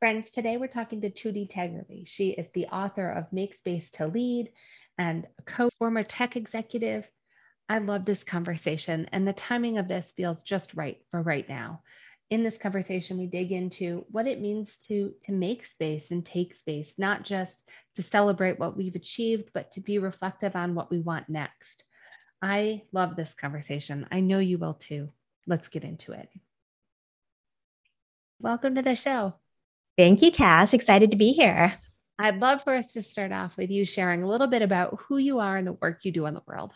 Friends, today we're talking to Tutti Taygerly. She is the author of Make Space to Lead and a co former tech executive. I love this conversation, and the timing of this feels just right for right now. In this conversation, we dig into what it means to, to make space and take space, not just to celebrate what we've achieved, but to be reflective on what we want next. I love this conversation. I know you will too. Let's get into it. Welcome to the show. Thank you, Cass. Excited to be here. I'd love for us to start off with you sharing a little bit about who you are and the work you do in the world.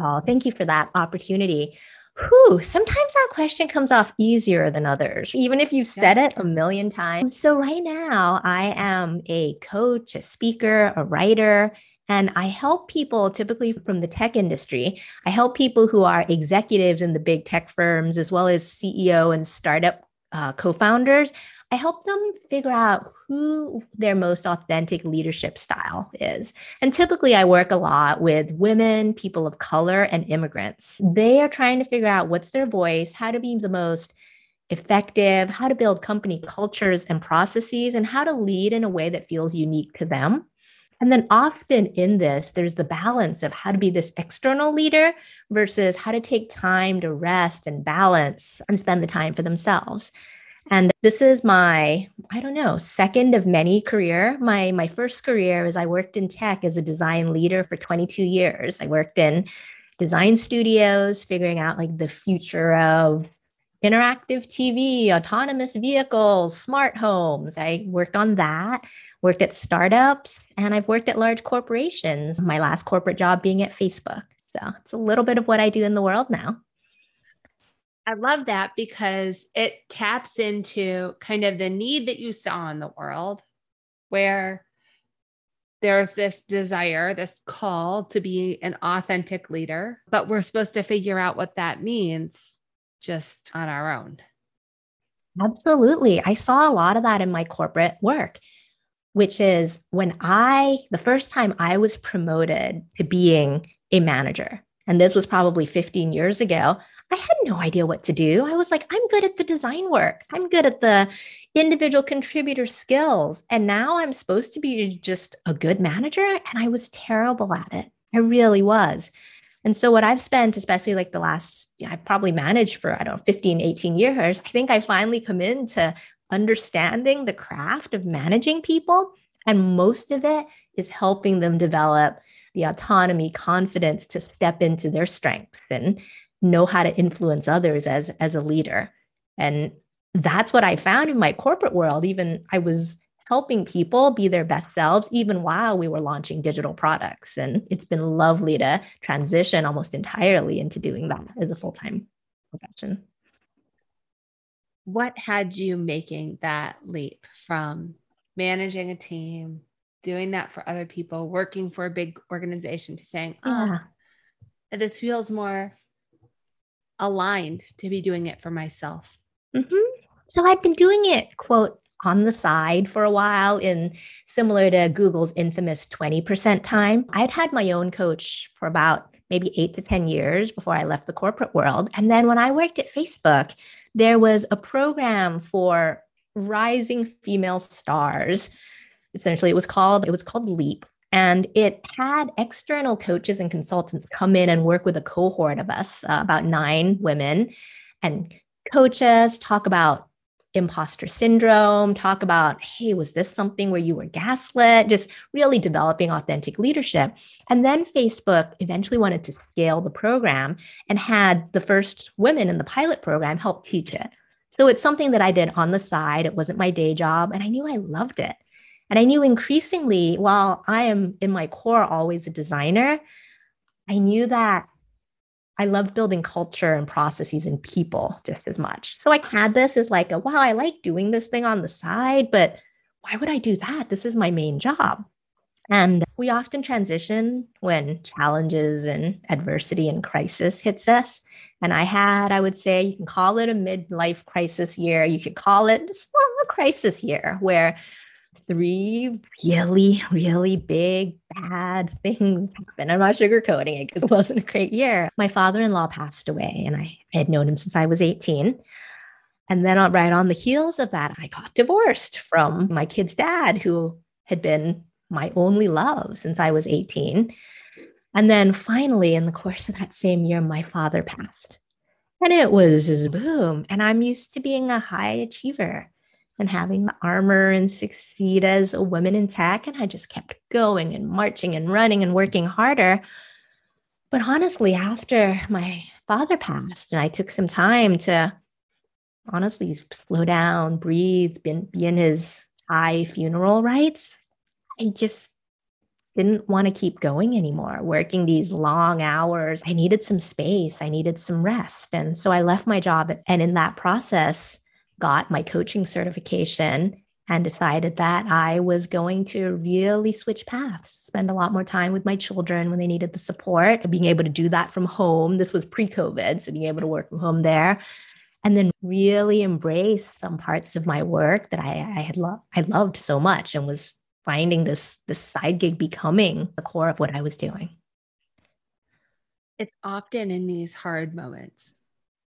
Oh, thank you for that opportunity. Whew, sometimes that question comes off easier than others, even if you've said it a million times. So, right now, I am a coach, a speaker, a writer, and I help people typically from the tech industry. I help people who are executives in the big tech firms, as well as CEO and startup uh, co founders I help them figure out who their most authentic leadership style is. And typically, I work a lot with women, people of color, and immigrants. They are trying to figure out what's their voice, how to be the most effective, how to build company cultures and processes, and how to lead in a way that feels unique to them. And then often in this, there's the balance of how to be this external leader versus how to take time to rest and balance and spend the time for themselves. And this is my, I don't know, second of many career. My my first career is I worked in tech as a design leader for 22 years. I worked in design studios, figuring out like the future of interactive TV, autonomous vehicles, smart homes. I worked on that, worked at startups, and I've worked at large corporations. My last corporate job being at Facebook. So it's a little bit of what I do in the world now. I love that because it taps into kind of the need that you saw in the world where there's this desire, this call to be an authentic leader, but we're supposed to figure out what that means just on our own. Absolutely. I saw a lot of that in my corporate work, which is when I, the first time I was promoted to being a manager, and this was probably 15 years ago, I had no idea what to do. I was like, I'm good at the design work. I'm good at the individual contributor skills. And now I'm supposed to be just a good manager. And I was terrible at it. I really was. And so, what I've spent, especially like the last, I've probably managed for, I don't know, 15, 18 years, I think I finally come into understanding the craft of managing people. And most of it is helping them develop the autonomy, confidence to step into their strengths and know how to influence others as as a leader and that's what i found in my corporate world even i was helping people be their best selves even while we were launching digital products and it's been lovely to transition almost entirely into doing that as a full-time profession what had you making that leap from managing a team doing that for other people working for a big organization to saying ah oh, this feels more aligned to be doing it for myself. Mm-hmm. So I've been doing it, quote, on the side for a while in similar to Google's infamous 20% time. I'd had my own coach for about maybe eight to 10 years before I left the corporate world. And then when I worked at Facebook, there was a program for rising female stars. Essentially, it was called, it was called Leap and it had external coaches and consultants come in and work with a cohort of us, uh, about nine women, and coach us, talk about imposter syndrome, talk about, hey, was this something where you were gaslit? Just really developing authentic leadership. And then Facebook eventually wanted to scale the program and had the first women in the pilot program help teach it. So it's something that I did on the side. It wasn't my day job, and I knew I loved it. And I knew increasingly, while I am in my core always a designer, I knew that I love building culture and processes and people just as much. So I had this as like a wow, I like doing this thing on the side, but why would I do that? This is my main job. And we often transition when challenges and adversity and crisis hits us. And I had, I would say, you can call it a midlife crisis year. You could call it a crisis year where three really, really big bad things happened. I'm not sugarcoating it because it wasn't a great year. My father in law passed away, and I had known him since I was 18. And then, right on the heels of that, I got divorced from my kid's dad, who had been my only love since I was 18. And then finally, in the course of that same year, my father passed. And it was just boom. And I'm used to being a high achiever and having the armor and succeed as a woman in tech. And I just kept going and marching and running and working harder. But honestly, after my father passed and I took some time to honestly slow down, breathe, be in, be in his high funeral rites, I just didn't want to keep going anymore, working these long hours. I needed some space, I needed some rest. And so I left my job and in that process, got my coaching certification and decided that I was going to really switch paths, spend a lot more time with my children when they needed the support, being able to do that from home. This was pre COVID, so being able to work from home there. And then really embrace some parts of my work that I, I had loved, I loved so much and was finding this this side gig becoming the core of what I was doing. It's often in these hard moments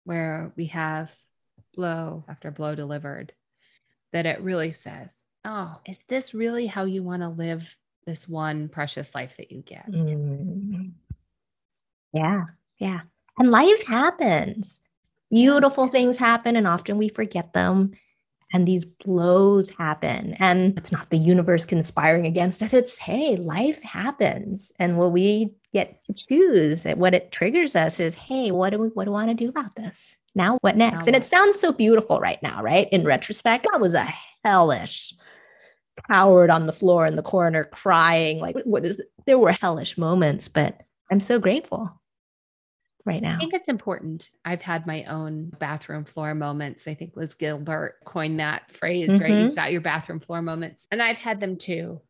where we have blow after blow delivered that it really says, Oh, is this really how you want to live this one precious life that you get? Mm. Yeah, yeah. And life happens. Beautiful things happen, and often we forget them and these blows happen and it's not the universe conspiring against us. It's hey life happens. And what we get to choose that what it triggers us is hey what do we what do we want to do about this? Now what next? And it sounds so beautiful right now right? In retrospect that was a hellish cowered on the floor in the corner crying like what is there were hellish moments but i'm so grateful right now. I think it's important. I've had my own bathroom floor moments. I think Liz Gilbert coined that phrase, mm-hmm. right? You've mm-hmm. got your bathroom floor moments. And I've had them too.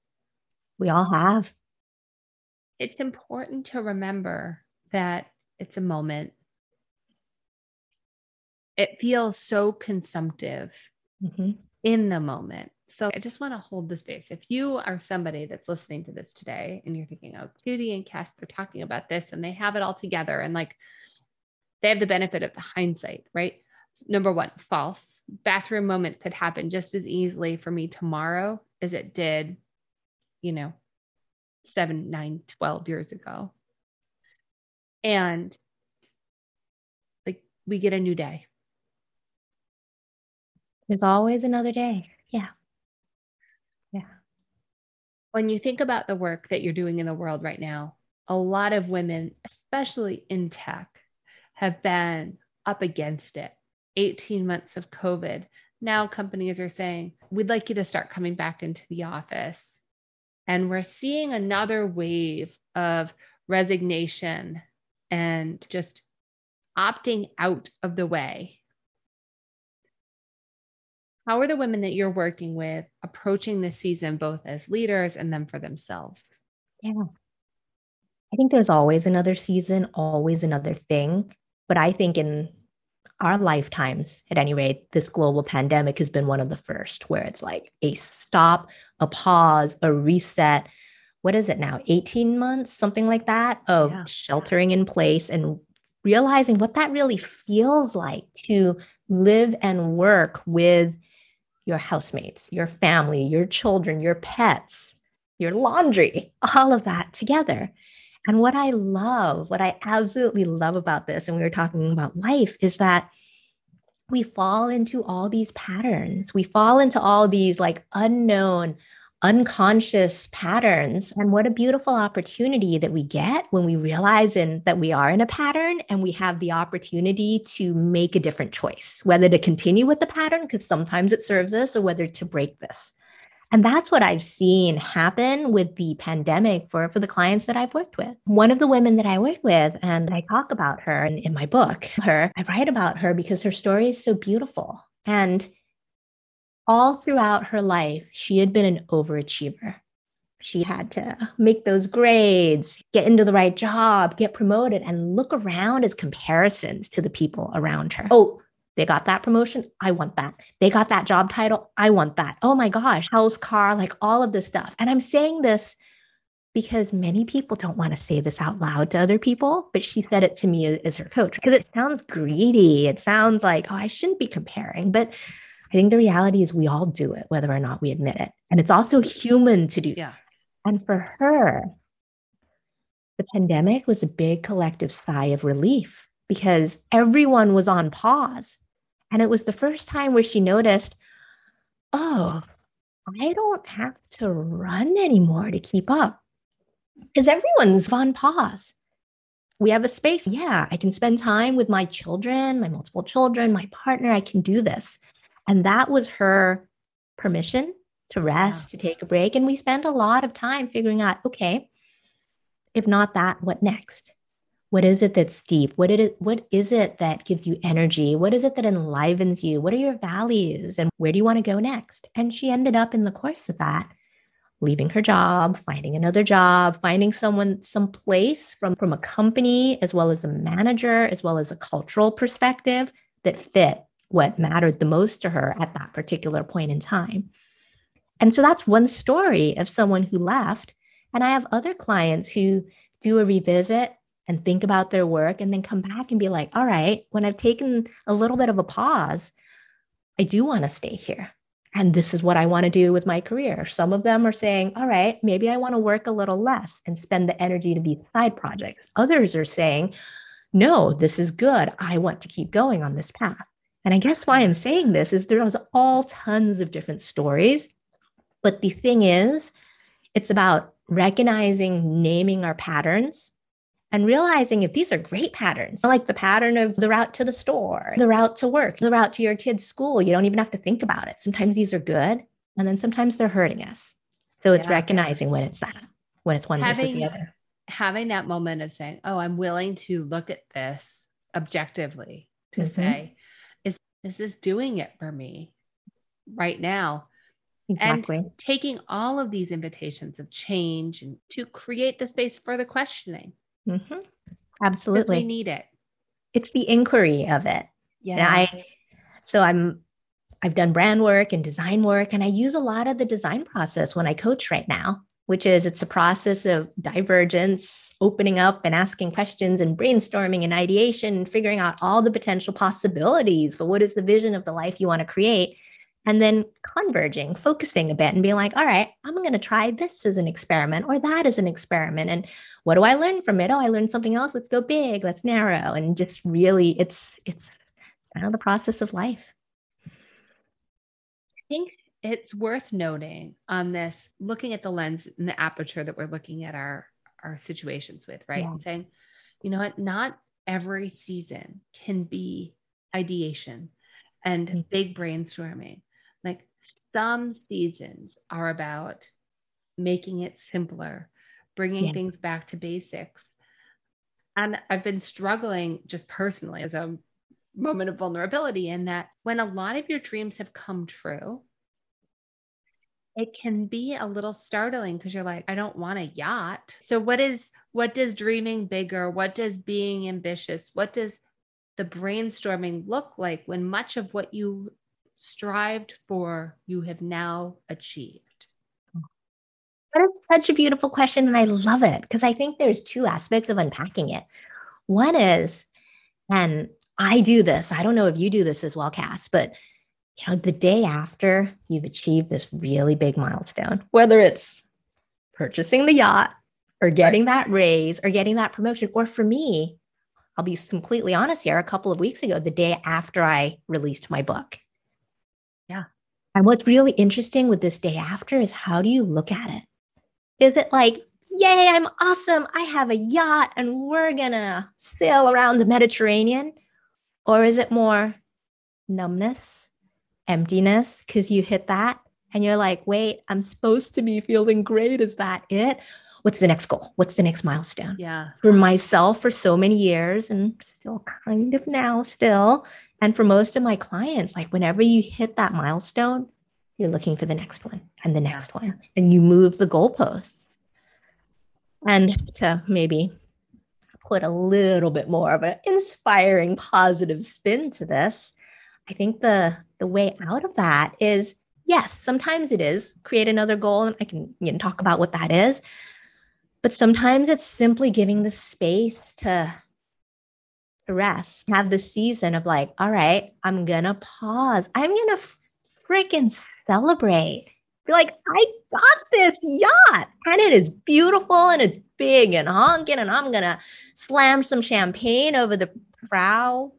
We all have. It's important to remember that it's a moment. It feels so consumptive mm-hmm. in the moment. So I just want to hold the space. If you are somebody that's listening to this today and you're thinking, oh, Judy and Cass, they're talking about this and they have it all together and like they have the benefit of the hindsight, right? Number one, false. Bathroom moment could happen just as easily for me tomorrow as it did, you know, seven, nine, 12 years ago. And like we get a new day. There's always another day. Yeah when you think about the work that you're doing in the world right now, a lot of women, especially in tech, have been up against it. 18 months of COVID. Now companies are saying, we'd like you to start coming back into the office. And we're seeing another wave of resignation and just opting out of the way how are the women that you're working with approaching this season, both as leaders and then for themselves? Yeah. I think there's always another season, always another thing. But I think in our lifetimes, at any rate, this global pandemic has been one of the first where it's like a stop, a pause, a reset. What is it now? 18 months, something like that, of yeah. sheltering in place and realizing what that really feels like to live and work with your housemates, your family, your children, your pets, your laundry, all of that together. And what I love, what I absolutely love about this, and we were talking about life, is that we fall into all these patterns. We fall into all these like unknown, unconscious patterns. And what a beautiful opportunity that we get when we realize in, that we are in a pattern and we have the opportunity to make a different choice, whether to continue with the pattern, because sometimes it serves us, or whether to break this. And that's what I've seen happen with the pandemic for, for the clients that I've worked with. One of the women that I work with, and I talk about her in, in my book, her, I write about her because her story is so beautiful. And all throughout her life, she had been an overachiever. She had to make those grades, get into the right job, get promoted, and look around as comparisons to the people around her. Oh, they got that promotion. I want that. They got that job title. I want that. Oh my gosh, house, car, like all of this stuff. And I'm saying this because many people don't want to say this out loud to other people, but she said it to me as her coach because it sounds greedy. It sounds like, oh, I shouldn't be comparing. But I think the reality is we all do it, whether or not we admit it. And it's also human to do. Yeah. And for her, the pandemic was a big collective sigh of relief because everyone was on pause. And it was the first time where she noticed, oh, I don't have to run anymore to keep up because everyone's on pause. We have a space. Yeah, I can spend time with my children, my multiple children, my partner. I can do this. And that was her permission to rest, yeah. to take a break. And we spent a lot of time figuring out okay, if not that, what next? What is it that's deep? What, it, what is it that gives you energy? What is it that enlivens you? What are your values? And where do you want to go next? And she ended up in the course of that leaving her job, finding another job, finding someone, some place from, from a company, as well as a manager, as well as a cultural perspective that fit what mattered the most to her at that particular point in time. And so that's one story of someone who left. And I have other clients who do a revisit and think about their work and then come back and be like, all right, when I've taken a little bit of a pause, I do want to stay here and this is what I want to do with my career. Some of them are saying, all right, maybe I want to work a little less and spend the energy to these side projects. Others are saying, no, this is good. I want to keep going on this path. And I guess why I'm saying this is there there's all tons of different stories. But the thing is, it's about recognizing, naming our patterns and realizing if these are great patterns, like the pattern of the route to the store, the route to work, the route to your kid's school, you don't even have to think about it. Sometimes these are good, and then sometimes they're hurting us. So it's yeah. recognizing when it's that, when it's one having, versus the other. Having that moment of saying, "Oh, I'm willing to look at this objectively to mm-hmm. say, is is doing it for me right now?" Exactly. And taking all of these invitations of change and to create the space for the questioning Mm-hmm. Absolutely. We need it. It's the inquiry of it. Yeah. And I, so I'm, I've done brand work and design work, and I use a lot of the design process when I coach right now, which is it's a process of divergence, opening up and asking questions and brainstorming and ideation and figuring out all the potential possibilities for what is the vision of the life you want to create and then converging, focusing a bit and being like, all right, I'm going to try this as an experiment or that as an experiment. And what do I learn from it? Oh, I learned something else. Let's go big, let's narrow. And just really, it's, it's kind of the process of life. I think it's worth noting on this, looking at the lens and the aperture that we're looking at our, our situations with, right? Yeah. And saying, you know what, not every season can be ideation and mm-hmm. big brainstorming like some seasons are about making it simpler, bringing yeah. things back to basics. And I've been struggling just personally as a moment of vulnerability in that when a lot of your dreams have come true, it can be a little startling because you're like, I don't want a yacht. So what is what does dreaming bigger? What does being ambitious? What does the brainstorming look like when much of what you strived for, you have now achieved? That is such a beautiful question. And I love it because I think there's two aspects of unpacking it. One is, and I do this, I don't know if you do this as well, Cass, but you know, the day after you've achieved this really big milestone, whether it's purchasing the yacht or getting right. that raise or getting that promotion, or for me, I'll be completely honest here, a couple of weeks ago, the day after I released my book. Yeah. And what's really interesting with this day after is how do you look at it? Is it like, yay, I'm awesome. I have a yacht and we're going to sail around the Mediterranean? Or is it more numbness, emptiness, because you hit that and you're like, wait, I'm supposed to be feeling great. Is that it? What's the next goal? What's the next milestone? Yeah. For myself, for so many years, and still kind of now, still, and for most of my clients, like whenever you hit that milestone, you're looking for the next one and the next yeah. one, and you move the goalposts. And to maybe put a little bit more of an inspiring, positive spin to this, I think the the way out of that is yes, sometimes it is create another goal, and I can you know, talk about what that is. But sometimes it's simply giving the space to rest, have the season of like, all right, I'm to pause. I'm to freaking celebrate. Be like, I got this yacht and it is beautiful and it's big and honking, and I'm to slam some champagne over the prow.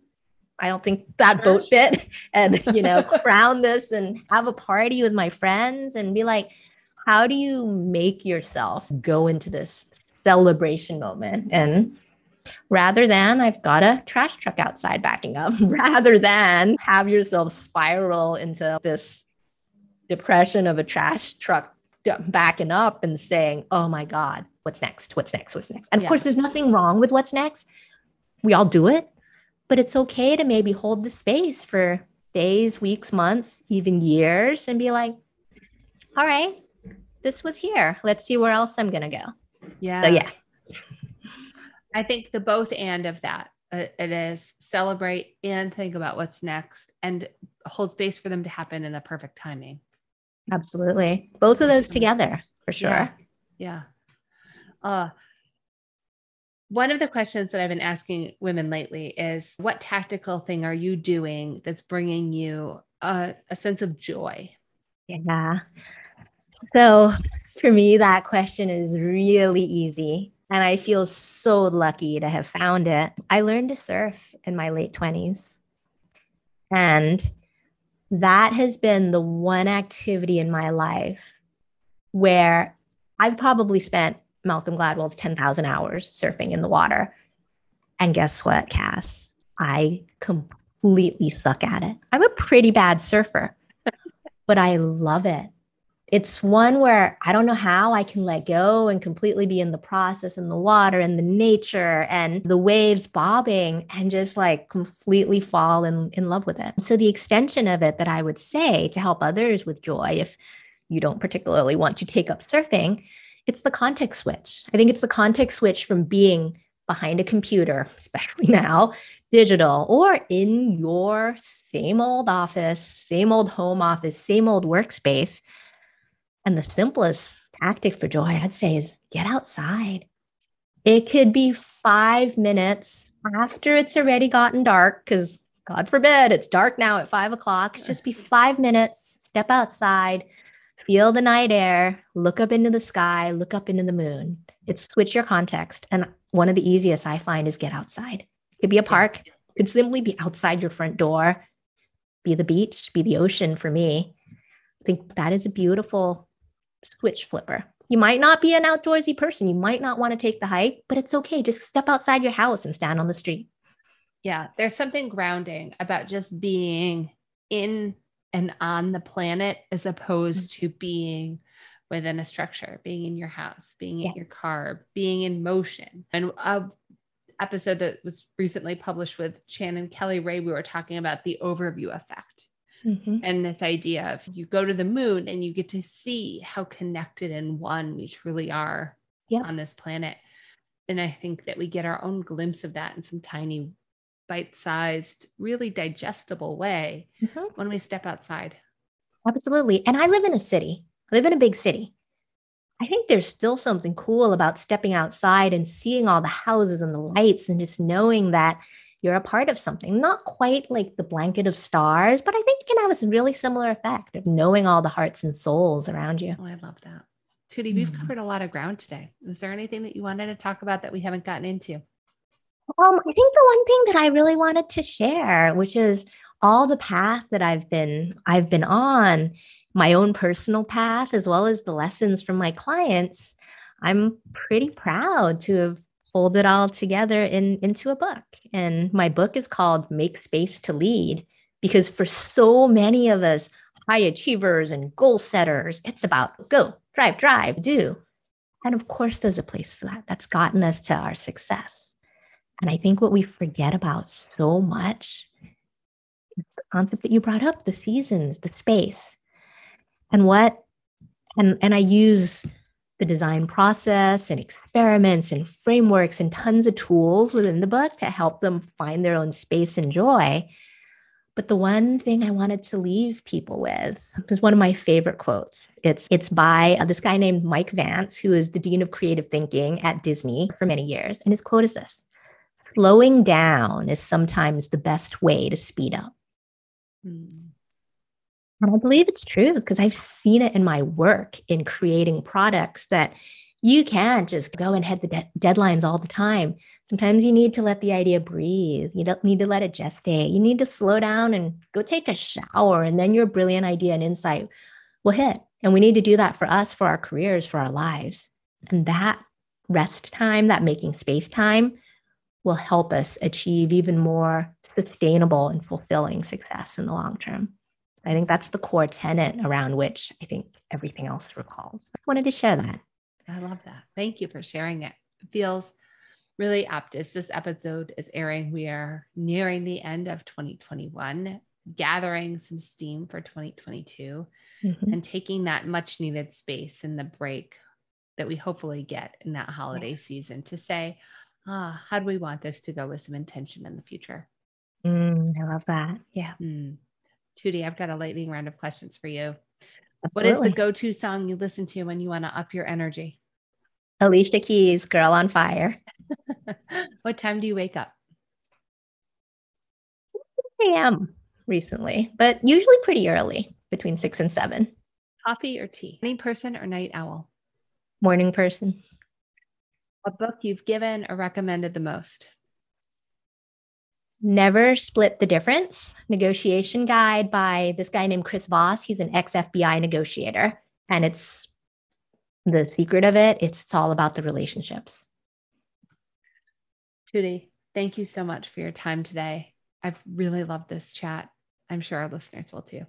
I don't think that boat bit and, you know, crown this and have a party with my friends and be like, how do you make yourself go into this celebration moment? And rather than I've got a trash truck outside backing up, rather than have yourself spiral into this depression of a trash truck backing up and saying, oh my God, what's next? What's next? What's next? And of yeah. course, there's nothing wrong with what's next. We all do it, but it's okay to maybe hold the space for days, weeks, months, even years and be like, all right, this was here. Let's see where else I'm going to go. Yeah. So, yeah. I think the both and of that uh, it is celebrate and think about what's next and hold space for them to happen in the perfect timing. Absolutely. Both of those together for sure. Yeah. yeah. Uh, one of the questions that I've been asking women lately is what tactical thing are you doing that's bringing you a, a sense of joy? Yeah. So for me, that question is really easy. And I feel so lucky to have found it. I learned to surf in my late 20s. And that has been the one activity in my life where I've probably spent Malcolm Gladwell's 10,000 hours surfing in the water. And guess what, Cass? I completely suck at it. I'm a pretty bad surfer, but I love it it's one where I don't know how I can let go and completely be in the process and the water and the nature and the waves bobbing and just like completely fall in, in love with it. So, the extension of it that I would say to help others with joy, if you don't particularly want to take up surfing, it's the context switch. I think it's the context switch from being behind a computer, especially now, digital, or in your same old office, same old home office, same old workspace and the simplest tactic for joy, I'd say, is get outside. It could be five minutes after it's already gotten dark, because God forbid it's dark now at five o'clock. Just be five minutes, step outside, feel the night air, look up into the sky, look up into the moon. It's switch your context. And one of the easiest I find is get outside. It could be a park, it could simply be outside your front door, be the beach, be the ocean for me. I think that is a beautiful switch flipper. You might not be an outdoorsy person. You might not want to take the hike, but it's okay. Just step outside your house and stand on the street. Yeah, there's something grounding about just being in and on the planet as opposed mm-hmm. to being within a structure, being in your house, being in your car, being in motion. And a episode that was recently published with Shannon Kelly Ray, we were talking about the overview effect Mm-hmm. And this idea of you go to the moon and you get to see how connected and one we truly are yep. on this planet. And I think that we get our own glimpse of that in some tiny, bite sized, really digestible way mm-hmm. when we step outside. Absolutely. And I live in a city, I live in a big city. I think there's still something cool about stepping outside and seeing all the houses and the lights and just knowing that you're a part of something, not quite like the blanket of stars, but I think it can have a really similar effect of knowing all the hearts and souls around you. Oh, I love that. Tutti, we've mm. covered a lot of ground today. Is there anything that you wanted to talk about that we haven't gotten into? Um, I think the one thing that I really wanted to share, which is all the path that I've been I've been on, my own personal path as well as the lessons from my clients. I'm pretty proud to have pulled it all together in into a book. And my book is called Make Space to Lead because for so many of us high achievers and goal setters, it's about go, drive, drive, do. And of course there's a place for that. That's gotten us to our success. And I think what we forget about so much is the concept that you brought up, the seasons, the space. And what and and I use the design process and experiments and frameworks and tons of tools within the book to help them find their own space and joy. But the one thing I wanted to leave people with is one of my favorite quotes. It's it's by uh, this guy named Mike Vance, who is the dean of creative thinking at Disney for many years. And his quote is this: "Slowing down is sometimes the best way to speed up." Mm. And I believe it's true because I've seen it in my work in creating products that you can't just go and hit the de- deadlines all the time. Sometimes you need to let the idea breathe. You don't need to let it gestate. You need to slow down and go take a shower, and then your brilliant idea and insight will hit. And we need to do that for us, for our careers, for our lives. And that rest time, that making space time, will help us achieve even more sustainable and fulfilling success in the long term. I think that's the core tenet around which I think everything else revolves. I wanted to share that. I love that. Thank you for sharing it. It feels really apt as this episode is airing. We are nearing the end of 2021, gathering some steam for 2022 mm-hmm. and taking that much needed space in the break that we hopefully get in that holiday yeah. season to say, ah, how do we want this to go with some intention in the future? Mm, I love that. Yeah. Mm. Tutti, I've got a lightning round of questions for you. What is the go-to song you listen to when you want to up your energy? Alicia Keys, Girl on Fire. what time do you wake up? I am recently, but usually pretty early, between six and seven. Coffee or tea? Morning person or night owl? Morning person. What book you've given or recommended the most? Never Split the Difference negotiation guide by this guy named Chris Voss. He's an ex FBI negotiator. And it's the secret of it, it's, it's all about the relationships. Tutti, thank you so much for your time today. I've really loved this chat. I'm sure our listeners will too.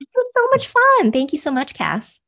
It was so much fun. Thank you so much, Cass.